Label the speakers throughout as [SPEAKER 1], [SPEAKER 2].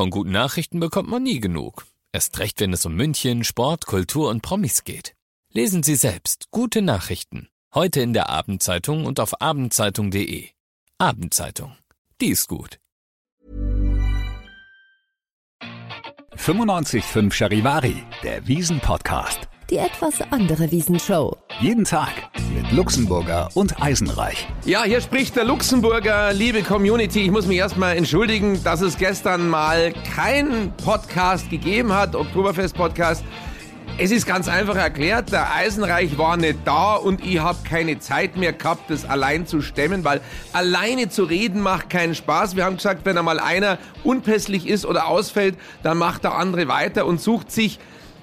[SPEAKER 1] Von guten Nachrichten bekommt man nie genug. Erst recht, wenn es um München, Sport, Kultur und Promis geht. Lesen Sie selbst gute Nachrichten. Heute in der Abendzeitung und auf abendzeitung.de. Abendzeitung. Die ist gut.
[SPEAKER 2] 95.5 Charivari, der Wiesen-Podcast.
[SPEAKER 3] Die etwas andere Wiesenshow.
[SPEAKER 2] Jeden Tag mit Luxemburger und Eisenreich.
[SPEAKER 4] Ja, hier spricht der Luxemburger, liebe Community. Ich muss mich erstmal entschuldigen, dass es gestern mal keinen Podcast gegeben hat, Oktoberfest-Podcast. Es ist ganz einfach erklärt, der Eisenreich war nicht da und ich habe keine Zeit mehr gehabt, das allein zu stemmen, weil alleine zu reden macht keinen Spaß. Wir haben gesagt, wenn einmal einer unpässlich ist oder ausfällt, dann macht der andere weiter und sucht sich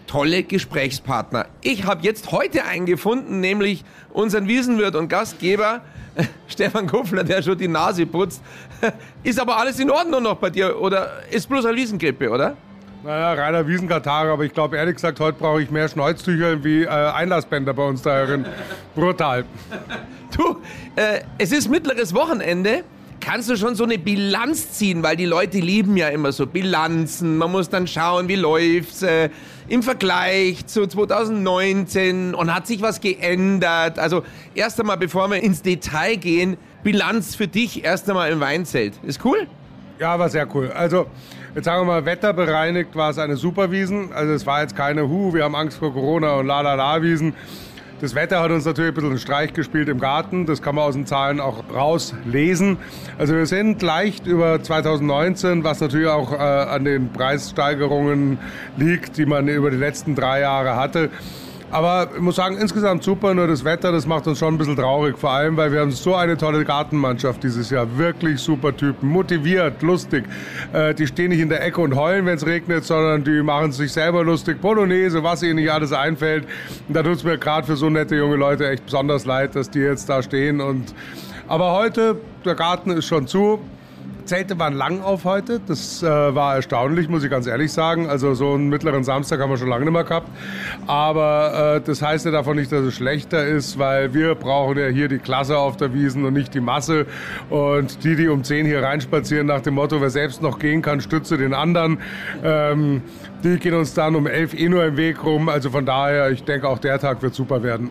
[SPEAKER 4] tolle Gesprächspartner. Ich habe jetzt heute einen gefunden, nämlich unseren Wiesenwirt und Gastgeber Stefan Kuffler, der schon die Nase putzt. Ist aber alles in Ordnung noch bei dir oder ist bloß eine Wiesengrippe, oder?
[SPEAKER 5] Naja, reiner Wiesenkatar, aber ich glaube ehrlich gesagt, heute brauche ich mehr Schnäuztücher wie äh, Einlassbänder bei uns darin. Brutal.
[SPEAKER 4] Du, äh, es ist mittleres Wochenende. Kannst du schon so eine Bilanz ziehen, weil die Leute lieben ja immer so Bilanzen. Man muss dann schauen, wie läuft's äh, im Vergleich zu 2019 und hat sich was geändert. Also erst einmal, bevor wir ins Detail gehen, Bilanz für dich erst einmal im Weinzelt. Ist cool?
[SPEAKER 5] Ja, war sehr cool. Also, jetzt sagen wir mal, wetterbereinigt war es eine Superwiesen. Also, es war jetzt keine Hu, wir haben Angst vor Corona und la la la Wiesen. Das Wetter hat uns natürlich ein bisschen einen Streich gespielt im Garten. Das kann man aus den Zahlen auch rauslesen. Also wir sind leicht über 2019, was natürlich auch äh, an den Preissteigerungen liegt, die man über die letzten drei Jahre hatte. Aber ich muss sagen, insgesamt super, nur das Wetter, das macht uns schon ein bisschen traurig. Vor allem, weil wir haben so eine tolle Gartenmannschaft dieses Jahr. Wirklich super Typen, motiviert, lustig. Äh, die stehen nicht in der Ecke und heulen, wenn es regnet, sondern die machen sich selber lustig. Polonaise, was ihnen nicht alles einfällt. Und da tut es mir gerade für so nette junge Leute echt besonders leid, dass die jetzt da stehen. Und aber heute, der Garten ist schon zu. Zelte waren lang auf heute. Das äh, war erstaunlich, muss ich ganz ehrlich sagen. Also so einen mittleren Samstag haben wir schon lange nicht mehr gehabt. Aber äh, das heißt ja davon nicht, dass es schlechter ist, weil wir brauchen ja hier die Klasse auf der Wiesen und nicht die Masse. Und die, die um 10 hier reinspazieren nach dem Motto, wer selbst noch gehen kann, stütze den anderen. Ähm, die gehen uns dann um 11 eh nur im Weg rum. Also von daher, ich denke, auch der Tag wird super werden.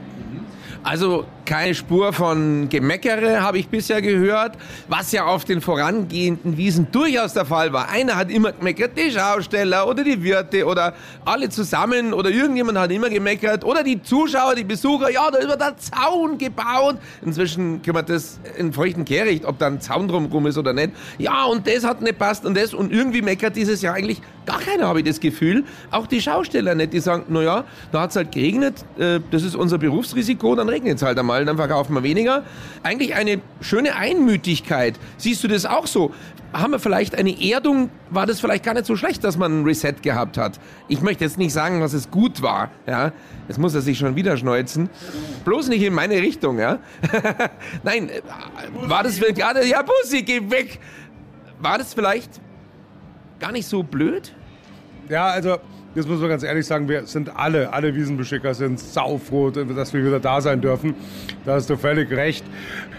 [SPEAKER 4] Also keine Spur von Gemeckere habe ich bisher gehört, was ja auf den vorangehenden Wiesen durchaus der Fall war. Einer hat immer gemeckert, die Schausteller oder die Wirte oder alle zusammen oder irgendjemand hat immer gemeckert oder die Zuschauer, die Besucher, ja, da ist der Zaun gebaut. Inzwischen kümmert das in feuchten Kehricht, ob da ein Zaun drumherum ist oder nicht. Ja, und das hat nicht passt und das und irgendwie meckert dieses Jahr eigentlich gar keiner, habe ich das Gefühl. Auch die Schausteller nicht, die sagen, naja, da hat es halt geregnet, äh, das ist unser Berufsrisiko, dann regnet es halt einmal, dann verkaufen wir weniger. Eigentlich eine schöne Einmütigkeit. Siehst du das auch so? Haben wir vielleicht eine Erdung? War das vielleicht gar nicht so schlecht, dass man ein Reset gehabt hat? Ich möchte jetzt nicht sagen, dass es gut war. Ja, jetzt muss er sich schon wieder schneuzen. Bloß nicht in meine Richtung. Ja, nein, äh, war das gerade? Ja, Bussi, geh weg. War das vielleicht gar nicht so blöd?
[SPEAKER 5] Ja, also Jetzt muss man ganz ehrlich sagen, wir sind alle, alle Wiesenbeschicker sind saufroh, dass wir wieder da sein dürfen. Da hast du völlig recht.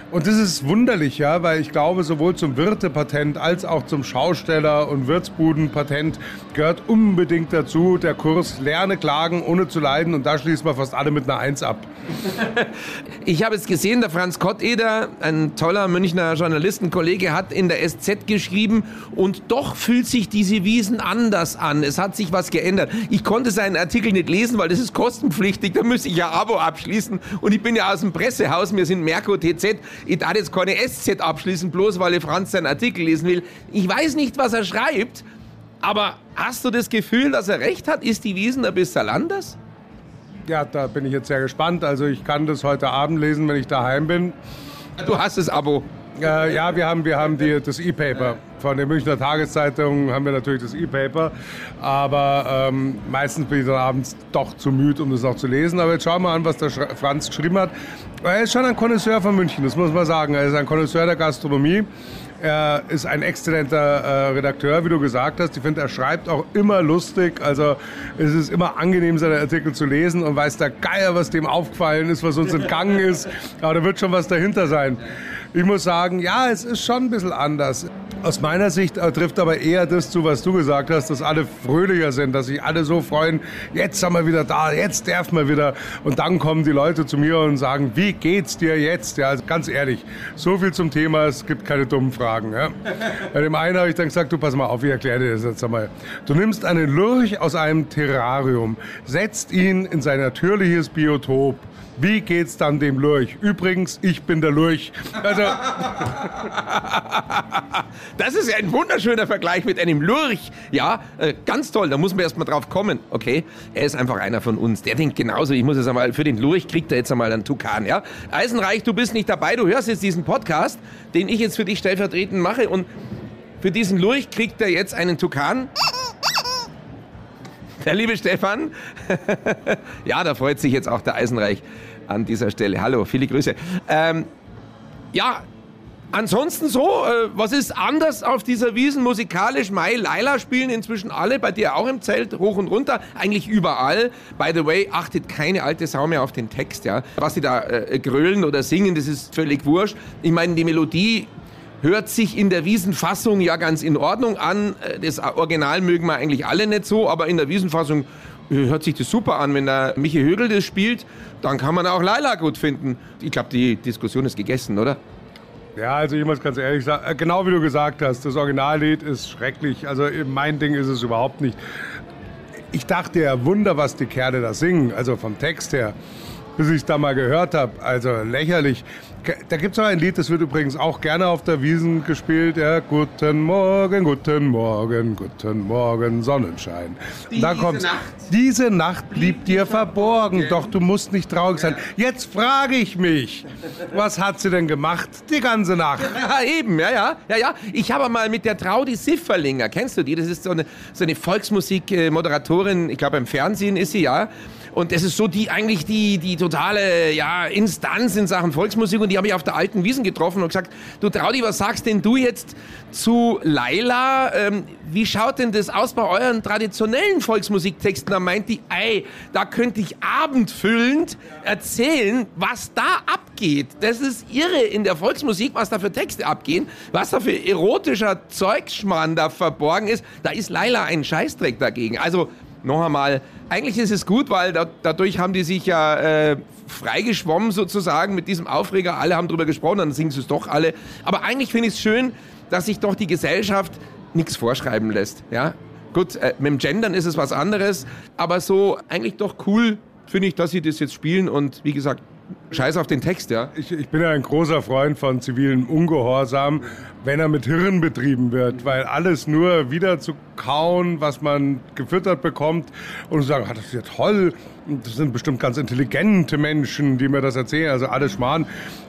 [SPEAKER 5] Und das ist wunderlich, ja, weil ich glaube, sowohl zum Wirtepatent als auch zum Schausteller- und Wirtsbudenpatent gehört unbedingt dazu der Kurs Lerne klagen, ohne zu leiden. Und da schließen wir fast alle mit einer Eins ab.
[SPEAKER 4] Ich habe es gesehen, der Franz Kotteder, ein toller Münchner Journalistenkollege, hat in der SZ geschrieben und doch fühlt sich diese Wiesen anders an. Es hat sich was geändert. Ich konnte seinen Artikel nicht lesen, weil das ist kostenpflichtig. Da müsste ich ja Abo abschließen. Und ich bin ja aus dem Pressehaus, wir sind Merco TZ. Ich darf jetzt keine SZ abschließen, bloß weil ich Franz seinen Artikel lesen will. Ich weiß nicht, was er schreibt, aber hast du das Gefühl, dass er recht hat? Ist die Wiesen ein bisschen anders?
[SPEAKER 5] Ja, da bin ich jetzt sehr gespannt. Also ich kann das heute Abend lesen, wenn ich daheim bin.
[SPEAKER 4] Du hast das Abo.
[SPEAKER 5] Äh, ja, wir haben, wir haben die, das E-Paper. Von der Münchner Tageszeitung haben wir natürlich das E-Paper. Aber ähm, meistens bin ich dann abends doch zu müde, um das noch zu lesen. Aber jetzt schauen wir an, was der Franz geschrieben hat. Er ist schon ein Konnoisseur von München, das muss man sagen. Er ist ein Konnoisseur der Gastronomie. Er ist ein exzellenter äh, Redakteur, wie du gesagt hast. Ich finde, er schreibt auch immer lustig. Also es ist immer angenehm, seine Artikel zu lesen und weiß der Geier, was dem aufgefallen ist, was uns entgangen ist. Aber da wird schon was dahinter sein. Ich muss sagen, ja, es ist schon ein bisschen anders. Aus meiner Sicht äh, trifft aber eher das zu, was du gesagt hast, dass alle fröhlicher sind, dass sich alle so freuen, jetzt sind wir wieder da, jetzt dürfen wir wieder. Und dann kommen die Leute zu mir und sagen, wie geht's dir jetzt? Ja, also ganz ehrlich, so viel zum Thema, es gibt keine dummen Fragen. Ja. Bei dem einen habe ich dann gesagt, du pass mal auf, ich erkläre dir das jetzt einmal. Du nimmst einen Lurch aus einem Terrarium, setzt ihn in sein natürliches Biotop wie geht's dann dem Lurch? Übrigens, ich bin der Lurch. Also
[SPEAKER 4] das ist ja ein wunderschöner Vergleich mit einem Lurch. Ja, äh, ganz toll. Da muss man erst mal drauf kommen. Okay, er ist einfach einer von uns. Der denkt genauso. Ich muss jetzt einmal, für den Lurch kriegt er jetzt einmal einen Tukan. Ja? Eisenreich, du bist nicht dabei. Du hörst jetzt diesen Podcast, den ich jetzt für dich stellvertretend mache. Und für diesen Lurch kriegt er jetzt einen Tukan. Der liebe Stefan. ja, da freut sich jetzt auch der Eisenreich an dieser Stelle. Hallo, viele Grüße. Ähm, ja, Ansonsten so, äh, was ist anders auf dieser Wiesen musikalisch? Mai, Laila spielen inzwischen alle, bei dir auch im Zelt, hoch und runter, eigentlich überall. By the way, achtet keine alte Sau mehr auf den Text, ja. Was sie da äh, grölen oder singen, das ist völlig wurscht. Ich meine, die Melodie hört sich in der Wiesenfassung ja ganz in Ordnung an. Äh, das Original mögen wir eigentlich alle nicht so, aber in der Wiesenfassung hört sich das super an. Wenn der Michi Högel das spielt, dann kann man auch Laila gut finden. Ich glaube, die Diskussion ist gegessen, oder?
[SPEAKER 5] Ja, also ich muss ganz ehrlich sagen, äh, genau wie du gesagt hast, das Originallied ist schrecklich. Also mein Ding ist es überhaupt nicht. Ich dachte ja, Wunder, was die Kerle da singen, also vom Text her, bis ich es da mal gehört habe. Also lächerlich. Da gibt es noch ein Lied, das wird übrigens auch gerne auf der Wiesen gespielt. Ja, guten Morgen, guten Morgen, guten Morgen, Sonnenschein. Diese da kommt Nacht. Diese Nacht blieb dir verborgen, doch du musst nicht traurig sein. Jetzt frage ich mich, was hat sie denn gemacht die ganze Nacht?
[SPEAKER 4] Ja, eben, ja, ja, ja, ja. Ich habe mal mit der Traudi Sifferlinger, kennst du die? Das ist so eine, so eine Volksmusik-Moderatorin, ich glaube im Fernsehen ist sie, ja. Und das ist so die eigentlich die, die totale ja, Instanz in Sachen Volksmusik. Und die habe ich auf der alten Wiesen getroffen und gesagt, du Traudi, was sagst denn du jetzt zu Laila? Ähm, wie schaut denn das aus bei euren traditionellen Volksmusiktexten? Da meint die, ey, da könnte ich abendfüllend erzählen, was da abgeht. Das ist irre in der Volksmusik, was da für Texte abgehen, was da für erotischer Zeugschmarrn da verborgen ist. Da ist Laila ein Scheißdreck dagegen. Also noch einmal, eigentlich ist es gut, weil da, dadurch haben die sich ja äh, freigeschwommen sozusagen mit diesem Aufreger. Alle haben darüber gesprochen, dann singen sie es doch alle. Aber eigentlich finde ich es schön, dass sich doch die Gesellschaft nichts vorschreiben lässt. Ja? Gut, äh, mit dem Gendern ist es was anderes, aber so eigentlich doch cool finde ich, dass sie das jetzt spielen und wie gesagt, Scheiß auf den Text, ja.
[SPEAKER 5] Ich, ich, bin ein großer Freund von zivilen Ungehorsam, wenn er mit Hirn betrieben wird, weil alles nur wieder zu kauen, was man gefüttert bekommt und zu sagen, ah, das ist ja toll, das sind bestimmt ganz intelligente Menschen, die mir das erzählen, also alles Schmarrn.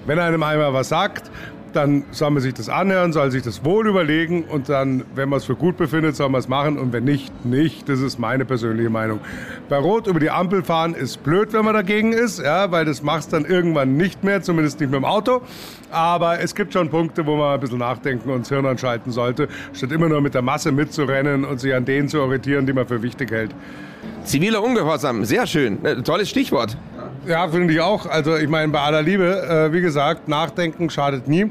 [SPEAKER 5] Wenn einem einmal was sagt, dann soll man sich das anhören, soll sich das wohl überlegen und dann, wenn man es für gut befindet, soll man es machen und wenn nicht, nicht. Das ist meine persönliche Meinung. Bei Rot über die Ampel fahren ist blöd, wenn man dagegen ist, ja, weil das machst dann irgendwann nicht mehr, zumindest nicht mit dem Auto. Aber es gibt schon Punkte, wo man ein bisschen nachdenken und das Hirn anschalten sollte, statt immer nur mit der Masse mitzurennen und sich an denen zu orientieren, die man für wichtig hält.
[SPEAKER 4] Ziviler Ungehorsam, sehr schön. Äh, tolles Stichwort.
[SPEAKER 5] Ja, finde ich auch. Also ich meine, bei aller Liebe, äh, wie gesagt, nachdenken schadet nie.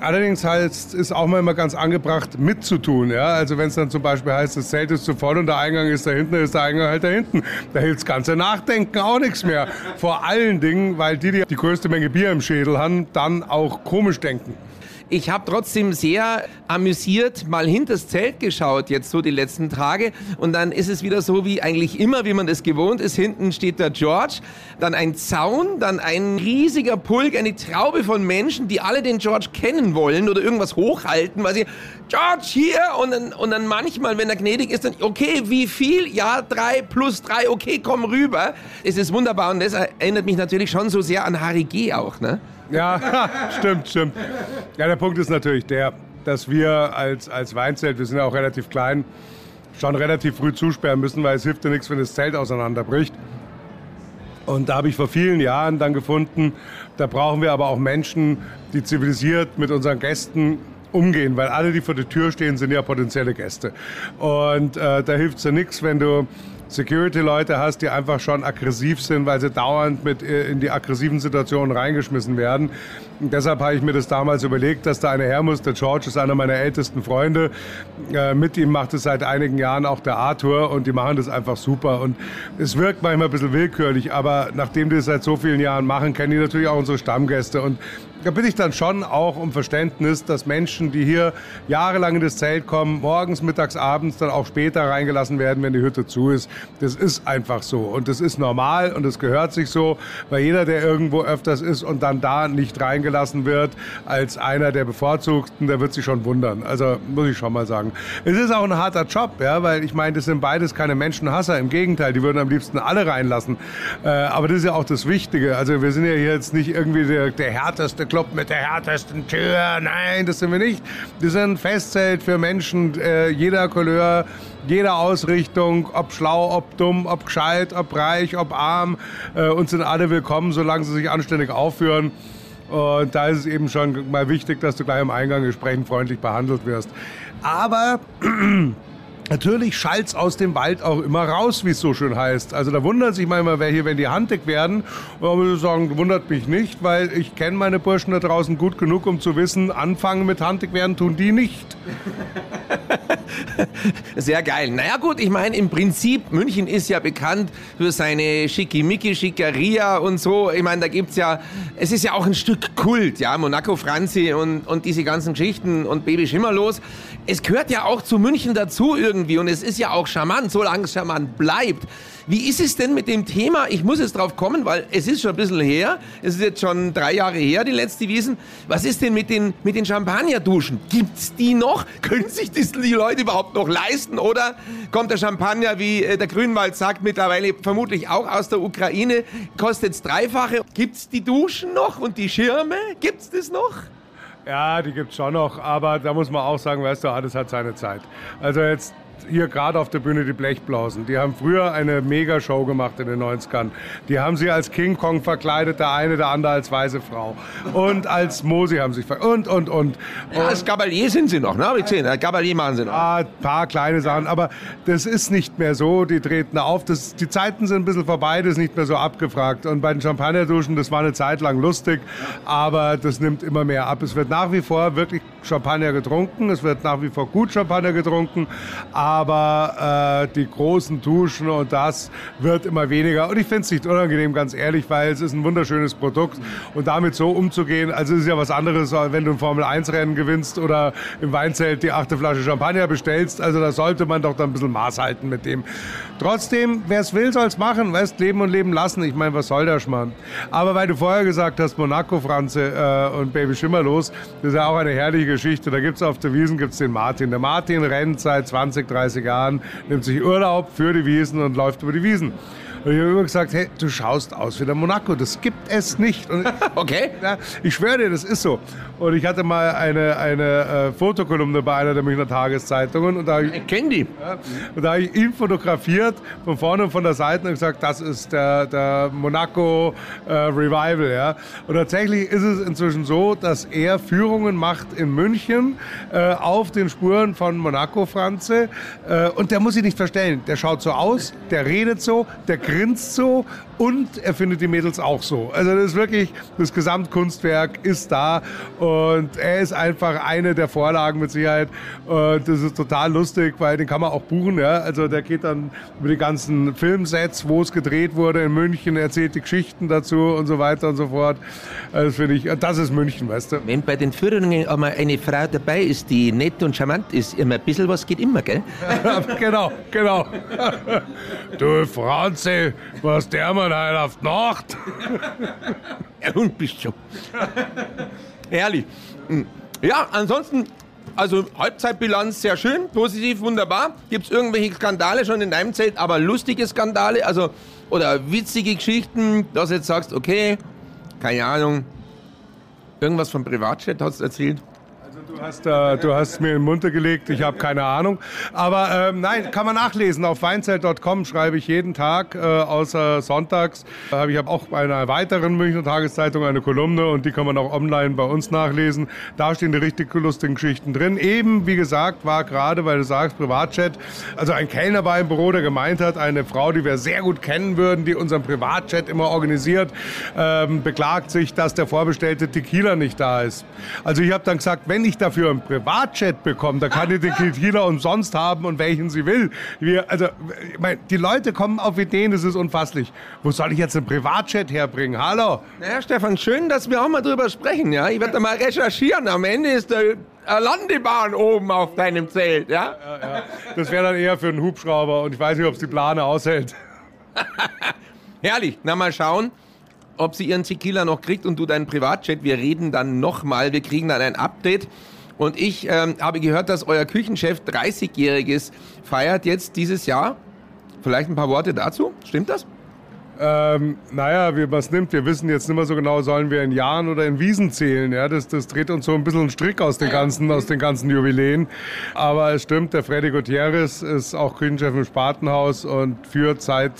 [SPEAKER 5] Allerdings heißt, ist auch mal immer ganz angebracht, mitzutun. Ja? Also wenn es dann zum Beispiel heißt, das Zelt ist zu voll und der Eingang ist da hinten, ist der Eingang halt da hinten. Da hilft das ganze Nachdenken auch nichts mehr. Vor allen Dingen, weil die, die die größte Menge Bier im Schädel haben, dann auch komisch denken.
[SPEAKER 4] Ich habe trotzdem sehr amüsiert mal hinters Zelt geschaut, jetzt so die letzten Tage. Und dann ist es wieder so wie eigentlich immer, wie man das gewohnt ist. Hinten steht der George, dann ein Zaun, dann ein riesiger Pulk, eine Traube von Menschen, die alle den George kennen wollen oder irgendwas hochhalten, weil sie, George hier! Und dann, und dann manchmal, wenn er gnädig ist, dann, okay, wie viel? Ja, drei plus drei, okay, komm rüber. Es ist wunderbar und das erinnert mich natürlich schon so sehr an Harry G. auch, ne?
[SPEAKER 5] Ja, stimmt, stimmt. Ja, der Punkt ist natürlich der, dass wir als, als Weinzelt, wir sind ja auch relativ klein, schon relativ früh zusperren müssen, weil es hilft ja nichts, wenn das Zelt auseinanderbricht. Und da habe ich vor vielen Jahren dann gefunden, da brauchen wir aber auch Menschen, die zivilisiert mit unseren Gästen umgehen, weil alle, die vor der Tür stehen, sind ja potenzielle Gäste. Und äh, da hilft es ja nichts, wenn du Security-Leute hast, die einfach schon aggressiv sind, weil sie dauernd mit äh, in die aggressiven Situationen reingeschmissen werden. Und deshalb habe ich mir das damals überlegt, dass da einer her muss. Der George ist einer meiner ältesten Freunde. Äh, mit ihm macht es seit einigen Jahren auch der Arthur und die machen das einfach super. Und es wirkt manchmal ein bisschen willkürlich, aber nachdem die es seit so vielen Jahren machen, kennen die natürlich auch unsere Stammgäste. Und da bitte ich dann schon auch um Verständnis, dass Menschen, die hier jahrelang in das Zelt kommen, morgens, mittags, abends, dann auch später reingelassen werden, wenn die Hütte zu ist. Das ist einfach so. Und das ist normal und das gehört sich so, weil jeder, der irgendwo öfters ist und dann da nicht reingelassen wird, als einer der Bevorzugten, der wird sich schon wundern. Also muss ich schon mal sagen. Es ist auch ein harter Job, ja, weil ich meine, das sind beides keine Menschenhasser. Im Gegenteil, die würden am liebsten alle reinlassen. Äh, aber das ist ja auch das Wichtige. Also wir sind ja hier jetzt nicht irgendwie der, der härteste Club mit der härtesten Tür. Nein, das sind wir nicht. Wir sind ein Festzelt für Menschen äh, jeder Couleur, jeder Ausrichtung, ob schlau, ob dumm, ob gescheit, ob reich, ob arm. Äh, uns sind alle willkommen, solange sie sich anständig aufführen. Und da ist es eben schon mal wichtig, dass du gleich am Eingang entsprechend freundlich behandelt wirst. Aber Natürlich schallt's aus dem Wald auch immer raus, wie es so schön heißt. Also da wundert sich manchmal, wer hier, wenn die handig werden. Aber ich sagen, wundert mich nicht, weil ich kenne meine Burschen da draußen gut genug, um zu wissen, anfangen mit handig werden tun die nicht.
[SPEAKER 4] Sehr geil. Naja gut, ich meine, im Prinzip, München ist ja bekannt für seine Schickimicki, Schickeria und so. Ich meine, da gibt's ja, es ist ja auch ein Stück Kult, ja, Monaco Franzi und, und diese ganzen Geschichten und Baby Schimmerlos. Es gehört ja auch zu München dazu irgendwie und es ist ja auch charmant, solange es charmant bleibt. Wie ist es denn mit dem Thema? Ich muss jetzt drauf kommen, weil es ist schon ein bisschen her. Es ist jetzt schon drei Jahre her, die letzte Wiesen. Was ist denn mit den, mit den Champagnerduschen? Gibt's die noch? Können sich das die Leute überhaupt noch leisten? Oder kommt der Champagner, wie äh, der Grünwald sagt, mittlerweile vermutlich auch aus der Ukraine, kostet's dreifache? Gibt's die Duschen noch und die Schirme? Gibt's das noch?
[SPEAKER 5] Ja, die gibt's schon noch, aber da muss man auch sagen, weißt du, alles hat seine Zeit. Also jetzt hier gerade auf der Bühne die Blechblasen. Die haben früher eine Megashow gemacht in den 90ern. Die haben sie als King Kong verkleidet, der eine, der andere als weiße Frau. Und als Mosi haben sie sich verkleidet. Und, und, und.
[SPEAKER 4] Ja, als Gabalier sind sie noch, ne? Hab ich gesehen. Als Gabalier machen sie noch.
[SPEAKER 5] Ah, ein paar kleine Sachen. Aber das ist nicht mehr so. Die treten auf. Das, die Zeiten sind ein bisschen vorbei. Das ist nicht mehr so abgefragt. Und bei den Champagnerduschen, das war eine Zeit lang lustig. Aber das nimmt immer mehr ab. Es wird nach wie vor wirklich Champagner getrunken. Es wird nach wie vor gut Champagner getrunken. Aber äh, die großen Duschen und das wird immer weniger. Und ich finde es nicht unangenehm, ganz ehrlich, weil es ist ein wunderschönes Produkt. Und damit so umzugehen, also es ist ja was anderes, wenn du ein Formel-1-Rennen gewinnst oder im Weinzelt die achte Flasche Champagner bestellst. Also da sollte man doch dann ein bisschen Maß halten mit dem. Trotzdem, wer es will, soll es machen. Weißt, leben und leben lassen. Ich meine, was soll der Schmarrn? Aber weil du vorher gesagt hast, Monaco, Franze äh, und Baby Schimmerlos, das ist ja auch eine herrliche Geschichte. Da gibt es auf der Wiesen gibt's den Martin. Der Martin rennt seit 20, 30 Jahren, nimmt sich Urlaub für die Wiesen und läuft über die Wiesen. Und ich habe immer gesagt, hey, du schaust aus wie der Monaco, das gibt es nicht. Und
[SPEAKER 4] Okay.
[SPEAKER 5] ja, ich schwöre dir, das ist so. Und ich hatte mal eine, eine äh, Fotokolumne bei einer der Münchner Tageszeitungen und da ich,
[SPEAKER 4] Ich kenn die.
[SPEAKER 5] ja, und da habe ich ihn fotografiert von vorne und von der Seite und gesagt, das ist der, der Monaco äh, Revival. Ja. Und tatsächlich ist es inzwischen so, dass er Führungen macht in München äh, auf den Spuren von Monaco Franze. Äh, und der muss sich nicht verstellen. Der schaut so aus, der redet so, der grinst so und er findet die Mädels auch so. Also das ist wirklich, das Gesamtkunstwerk ist da und er ist einfach eine der Vorlagen mit Sicherheit. Und das ist total lustig, weil den kann man auch buchen. Ja? Also der geht dann über die ganzen Filmsets, wo es gedreht wurde in München, erzählt die Geschichten dazu und so weiter und so fort. Also das finde ich, das ist München, weißt du.
[SPEAKER 4] Wenn bei den Führungen einmal eine Frau dabei ist, die nett und charmant ist, immer ein bisschen was geht immer, gell?
[SPEAKER 5] genau, genau. Du Franzi, was der Mann halt auf Nacht.
[SPEAKER 4] Ja, und bist schon. Herrlich. Hm. Ja, ansonsten, also Halbzeitbilanz sehr schön, positiv, wunderbar. Gibt es irgendwelche Skandale schon in deinem Zelt, aber lustige Skandale, also oder witzige Geschichten, dass du jetzt sagst, okay, keine Ahnung, irgendwas vom Privatchat hast du erzählt?
[SPEAKER 5] Du hast, äh, du hast mir in den Mund gelegt, ich habe keine Ahnung. Aber ähm, nein, kann man nachlesen. Auf weinzelt.com schreibe ich jeden Tag, äh, außer sonntags. Äh, ich habe auch bei einer weiteren Münchner Tageszeitung eine Kolumne und die kann man auch online bei uns nachlesen. Da stehen die richtig lustigen Geschichten drin. Eben, wie gesagt, war gerade, weil du sagst, Privatchat, also ein Kellner bei im Büro, der gemeint hat, eine Frau, die wir sehr gut kennen würden, die unseren Privatchat immer organisiert, ähm, beklagt sich, dass der vorbestellte Tequila nicht da ist. Also ich habe dann gesagt, wenn ich dafür einen Privatchat bekomme, dann kann ich den Tequila umsonst haben und welchen sie will. Wir, also ich mein, die Leute kommen auf Ideen, das ist unfasslich. Wo soll ich jetzt einen Privatchat herbringen? Hallo?
[SPEAKER 4] Naja, Stefan, schön, dass wir auch mal drüber sprechen. Ja? Ich werde da mal recherchieren. Am Ende ist der Landebahn oben auf deinem Zelt. Ja? ja,
[SPEAKER 5] ja. Das wäre dann eher für einen Hubschrauber und ich weiß nicht, ob es die Plane aushält.
[SPEAKER 4] Herrlich. Na, mal schauen ob sie ihren Tequila noch kriegt und du deinen Privatchat. Wir reden dann nochmal, wir kriegen dann ein Update. Und ich ähm, habe gehört, dass euer Küchenchef 30-Jähriges feiert jetzt dieses Jahr. Vielleicht ein paar Worte dazu. Stimmt das?
[SPEAKER 5] Ähm, naja, wie man es nimmt, wir wissen jetzt nicht mehr so genau, sollen wir in Jahren oder in Wiesen zählen. Ja, das, das dreht uns so ein bisschen einen Strick aus den ganzen, aus den ganzen Jubiläen. Aber es stimmt, der Freddy Gutierrez ist auch Küchenchef im Spatenhaus und führt seit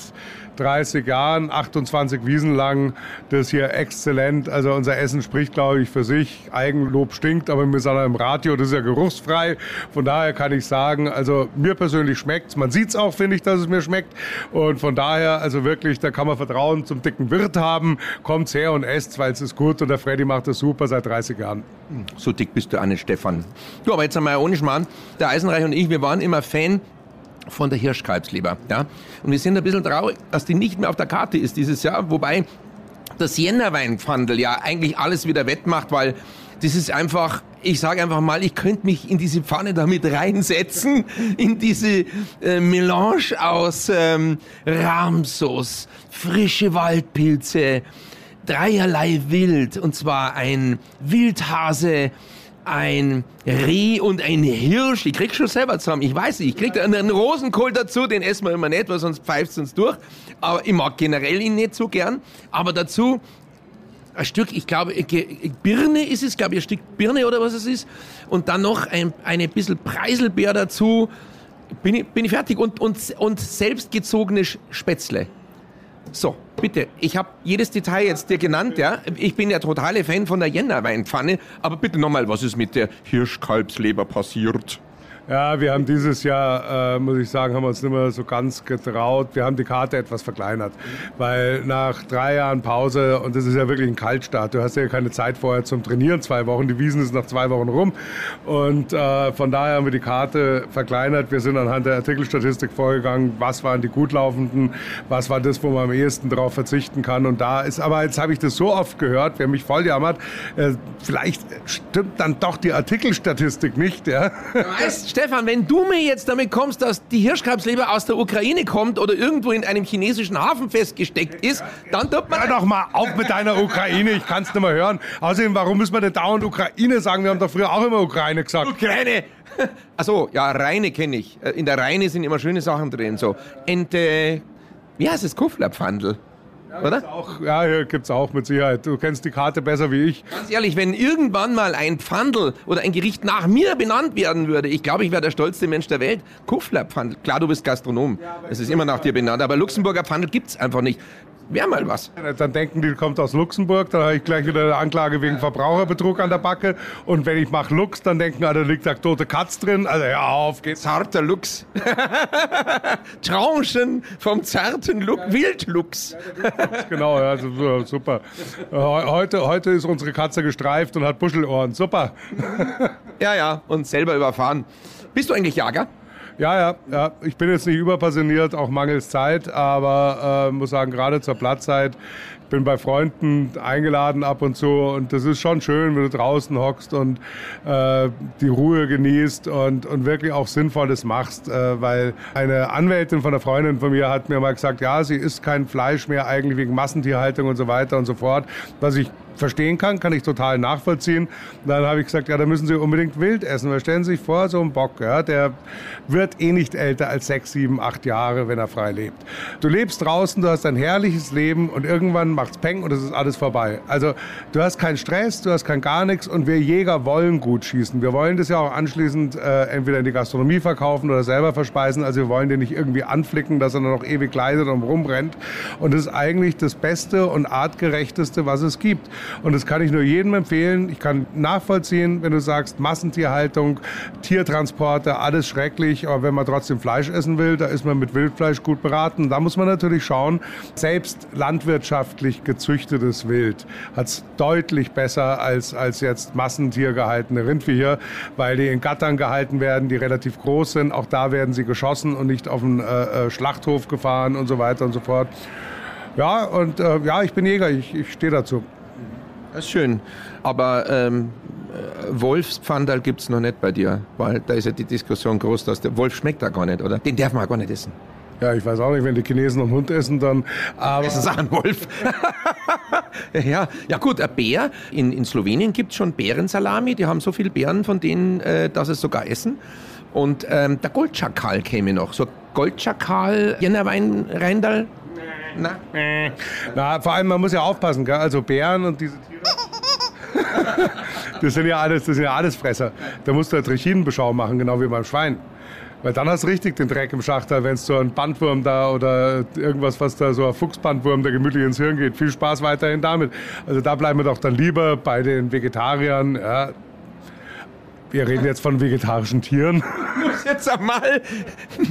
[SPEAKER 5] 30 Jahren, 28 Wiesen lang, das hier exzellent. Also unser Essen spricht, glaube ich, für sich. Eigenlob stinkt, aber wir sind im Radio, das ist ja geruchsfrei. Von daher kann ich sagen, also mir persönlich schmeckt's. Man sieht's auch, finde ich, dass es mir schmeckt. Und von daher, also wirklich, da kann man Vertrauen zum dicken Wirt haben. Kommt's her und esst, weil es ist gut. Und der Freddy macht das super seit 30 Jahren.
[SPEAKER 4] So dick bist du auch nicht, Stefan. Du, aber jetzt einmal ohne Schmarrn. Der Eisenreich und ich, wir waren immer Fan von der Hirschkalbsleber. Ja? Und wir sind ein bisschen traurig, dass die nicht mehr auf der Karte ist dieses Jahr, wobei das Jännerweinpfandel ja eigentlich alles wieder wettmacht, weil das ist einfach, ich sage einfach mal, ich könnte mich in diese Pfanne damit reinsetzen, in diese äh, Melange aus ähm, Rahmsauce, frische Waldpilze, dreierlei Wild, und zwar ein Wildhase, ein Reh und ein Hirsch. Ich krieg schon selber zusammen. Ich weiß nicht. Ich krieg einen Rosenkohl dazu, den essen wir immer nicht, weil sonst pfeift es uns durch. Aber ich mag generell ihn nicht so gern. Aber dazu ein Stück, ich glaube, Birne ist es, glaube ich, ein Stück Birne oder was es ist. Und dann noch ein eine bisschen Preiselbeer dazu. Bin ich, bin ich fertig. Und, und, und selbstgezogene Spätzle. So, bitte, ich habe jedes Detail jetzt dir genannt, ja. Ich bin ja totale Fan von der Jänner-Weinpfanne, aber bitte nochmal, was ist mit der Hirschkalbsleber passiert?
[SPEAKER 5] Ja, wir haben dieses Jahr, äh, muss ich sagen, haben uns nicht mehr so ganz getraut. Wir haben die Karte etwas verkleinert, weil nach drei Jahren Pause, und das ist ja wirklich ein Kaltstart, du hast ja keine Zeit vorher zum Trainieren, zwei Wochen, die Wiesen ist nach zwei Wochen rum und äh, von daher haben wir die Karte verkleinert. Wir sind anhand der Artikelstatistik vorgegangen, was waren die gut laufenden, was war das, wo man am ehesten darauf verzichten kann und da ist, aber jetzt habe ich das so oft gehört, wer mich voll jammert, äh, vielleicht stimmt dann doch die Artikelstatistik nicht, ja.
[SPEAKER 4] Weißt, Stefan, wenn du mir jetzt damit kommst, dass die Hirschkalbsleber aus der Ukraine kommt oder irgendwo in einem chinesischen Hafen festgesteckt ist, dann tut man...
[SPEAKER 5] Hör doch mal auf mit deiner Ukraine, ich kann es nicht mehr hören. Außerdem, warum müssen wir denn dauernd Ukraine sagen? Wir haben doch früher auch immer Ukraine gesagt.
[SPEAKER 4] Ukraine! Achso, ja, Reine kenne ich. Äh, in der Reine sind immer schöne Sachen drin. So. Äh, wie heißt es? Kufflerpfandel oder?
[SPEAKER 5] Auch, ja, hier gibt es auch mit Sicherheit. Du kennst die Karte besser wie ich.
[SPEAKER 4] Ganz ehrlich, wenn irgendwann mal ein Pfandel oder ein Gericht nach mir benannt werden würde, ich glaube, ich wäre der stolzste Mensch der Welt. Kuffler Pfandel. Klar, du bist Gastronom. Es ist immer nach dir benannt, aber Luxemburger Pfandel gibt es einfach nicht wäre mal was.
[SPEAKER 5] Dann denken die, kommt aus Luxemburg, dann habe ich gleich wieder eine Anklage wegen Verbraucherbetrug an der Backe. Und wenn ich mache Lux, dann denken, ah, da liegt eine tote Katz drin. Also ja, auf geht's.
[SPEAKER 4] Zarter Lux. Tranchen vom zarten Lux, Wildlux.
[SPEAKER 5] genau, ja, also, super. Heute, heute ist unsere Katze gestreift und hat Buschelohren. Super.
[SPEAKER 4] ja, ja, und selber überfahren. Bist du eigentlich Jager?
[SPEAKER 5] Ja, ja, ja. Ich bin jetzt nicht überpassioniert, auch mangels Zeit, aber äh, muss sagen, gerade zur Platzzeit, ich bin bei Freunden eingeladen ab und zu und das ist schon schön, wenn du draußen hockst und äh, die Ruhe genießt und, und wirklich auch Sinnvolles machst, äh, weil eine Anwältin von einer Freundin von mir hat mir mal gesagt, ja, sie isst kein Fleisch mehr eigentlich wegen Massentierhaltung und so weiter und so fort, was ich verstehen kann, kann ich total nachvollziehen. dann habe ich gesagt, ja, da müssen Sie unbedingt wild essen. Weil stellen Sie sich vor, so ein Bock, ja, der wird eh nicht älter als sechs, sieben, acht Jahre, wenn er frei lebt. Du lebst draußen, du hast ein herrliches Leben und irgendwann macht's Peng und es ist alles vorbei. Also du hast keinen Stress, du hast kein gar nichts und wir Jäger wollen gut schießen. Wir wollen das ja auch anschließend äh, entweder in die Gastronomie verkaufen oder selber verspeisen. Also wir wollen den nicht irgendwie anflicken, dass er noch ewig leidet und rumbrennt. Und das ist eigentlich das Beste und artgerechteste, was es gibt. Und das kann ich nur jedem empfehlen. Ich kann nachvollziehen, wenn du sagst, Massentierhaltung, Tiertransporte, alles schrecklich. Aber wenn man trotzdem Fleisch essen will, da ist man mit Wildfleisch gut beraten. Da muss man natürlich schauen, selbst landwirtschaftlich gezüchtetes Wild hat es deutlich besser als, als jetzt massentiergehaltene Rindviecher, weil die in Gattern gehalten werden, die relativ groß sind. Auch da werden sie geschossen und nicht auf den äh, äh Schlachthof gefahren und so weiter und so fort. Ja, und äh, ja, ich bin Jäger, ich, ich stehe dazu.
[SPEAKER 4] Das ist schön. Aber ähm, äh, Wolfspfandal gibt es noch nicht bei dir, weil da ist ja die Diskussion groß, dass der Wolf schmeckt da gar nicht, oder? Den darf man gar nicht essen.
[SPEAKER 5] Ja, ich weiß auch nicht, wenn die Chinesen einen Hund essen, dann.
[SPEAKER 4] Aber es ist ein Wolf. ja, ja gut, ein Bär. In, in Slowenien gibt es schon Bärensalami. Die haben so viele Bären von denen, äh, dass es sogar essen. Und ähm, der Goldschakal käme noch. So Goldschakal, Jennerwein, Reindal.
[SPEAKER 5] Na? Na, vor allem, man muss ja aufpassen, gell? Also Bären und diese Tiere. das sind ja alles, das sind ja alles Fresser. Da musst du ja Trichinenbeschau machen, genau wie beim Schwein. Weil dann hast du richtig den Dreck im Schachter, wenn es so ein Bandwurm da oder irgendwas, was da so ein Fuchsbandwurm, der gemütlich ins Hirn geht. Viel Spaß weiterhin damit. Also da bleiben wir doch dann lieber bei den Vegetariern. Ja, wir reden jetzt von vegetarischen Tieren.
[SPEAKER 4] Ich muss jetzt einmal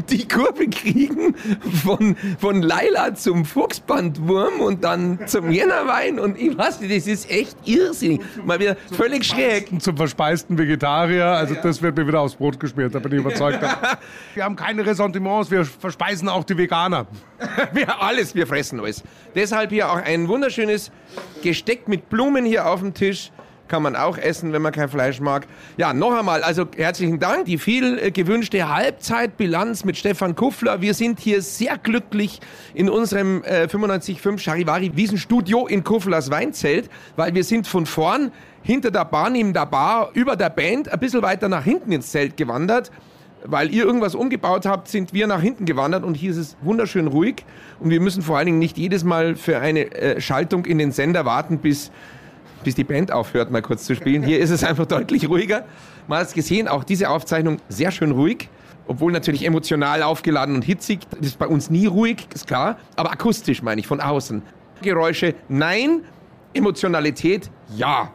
[SPEAKER 4] die Kurve kriegen von, von Laila zum Fuchsbandwurm und dann zum Jännerwein und ich weiß nicht, das ist echt irrsinnig. Mal wieder völlig schräg.
[SPEAKER 5] Zum verspeisten Vegetarier, also das wird mir wieder aufs Brot geschmiert, da bin ich überzeugt. wir haben keine Ressentiments, wir verspeisen auch die Veganer.
[SPEAKER 4] wir alles, wir fressen alles. Deshalb hier auch ein wunderschönes Gesteck mit Blumen hier auf dem Tisch kann man auch essen, wenn man kein Fleisch mag. Ja, noch einmal, also herzlichen Dank. Die viel äh, gewünschte Halbzeitbilanz mit Stefan Kuffler. Wir sind hier sehr glücklich in unserem äh, 95.5 Charivari Wiesenstudio in Kufflers Weinzelt, weil wir sind von vorn hinter der Bar, neben der Bar, über der Band, ein bisschen weiter nach hinten ins Zelt gewandert. Weil ihr irgendwas umgebaut habt, sind wir nach hinten gewandert und hier ist es wunderschön ruhig. Und wir müssen vor allen Dingen nicht jedes Mal für eine äh, Schaltung in den Sender warten, bis bis die Band aufhört, mal kurz zu spielen. Hier ist es einfach deutlich ruhiger. Man hat es gesehen, auch diese Aufzeichnung sehr schön ruhig. Obwohl natürlich emotional aufgeladen und hitzig. Das ist bei uns nie ruhig, ist klar. Aber akustisch meine ich, von außen. Geräusche, nein. Emotionalität, ja.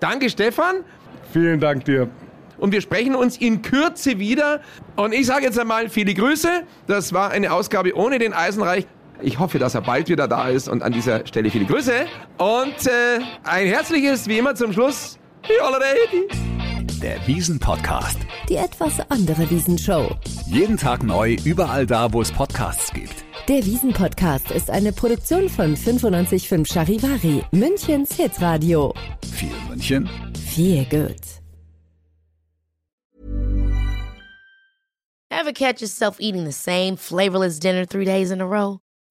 [SPEAKER 4] Danke, Stefan.
[SPEAKER 5] Vielen Dank dir.
[SPEAKER 4] Und wir sprechen uns in Kürze wieder. Und ich sage jetzt einmal viele Grüße. Das war eine Ausgabe ohne den Eisenreich. Ich hoffe, dass er bald wieder da ist und an dieser Stelle viele Grüße. Und äh, ein herzliches, wie immer zum Schluss,
[SPEAKER 2] Der Wiesen-Podcast.
[SPEAKER 3] Die etwas andere Wiesenshow.
[SPEAKER 2] Jeden Tag neu, überall da, wo es Podcasts gibt.
[SPEAKER 3] Der Wiesen-Podcast ist eine Produktion von 955 Charivari, Münchens Hitradio.
[SPEAKER 2] Viel München.
[SPEAKER 3] Viel gut.
[SPEAKER 6] Ever catch yourself eating the same flavorless dinner three days in a row?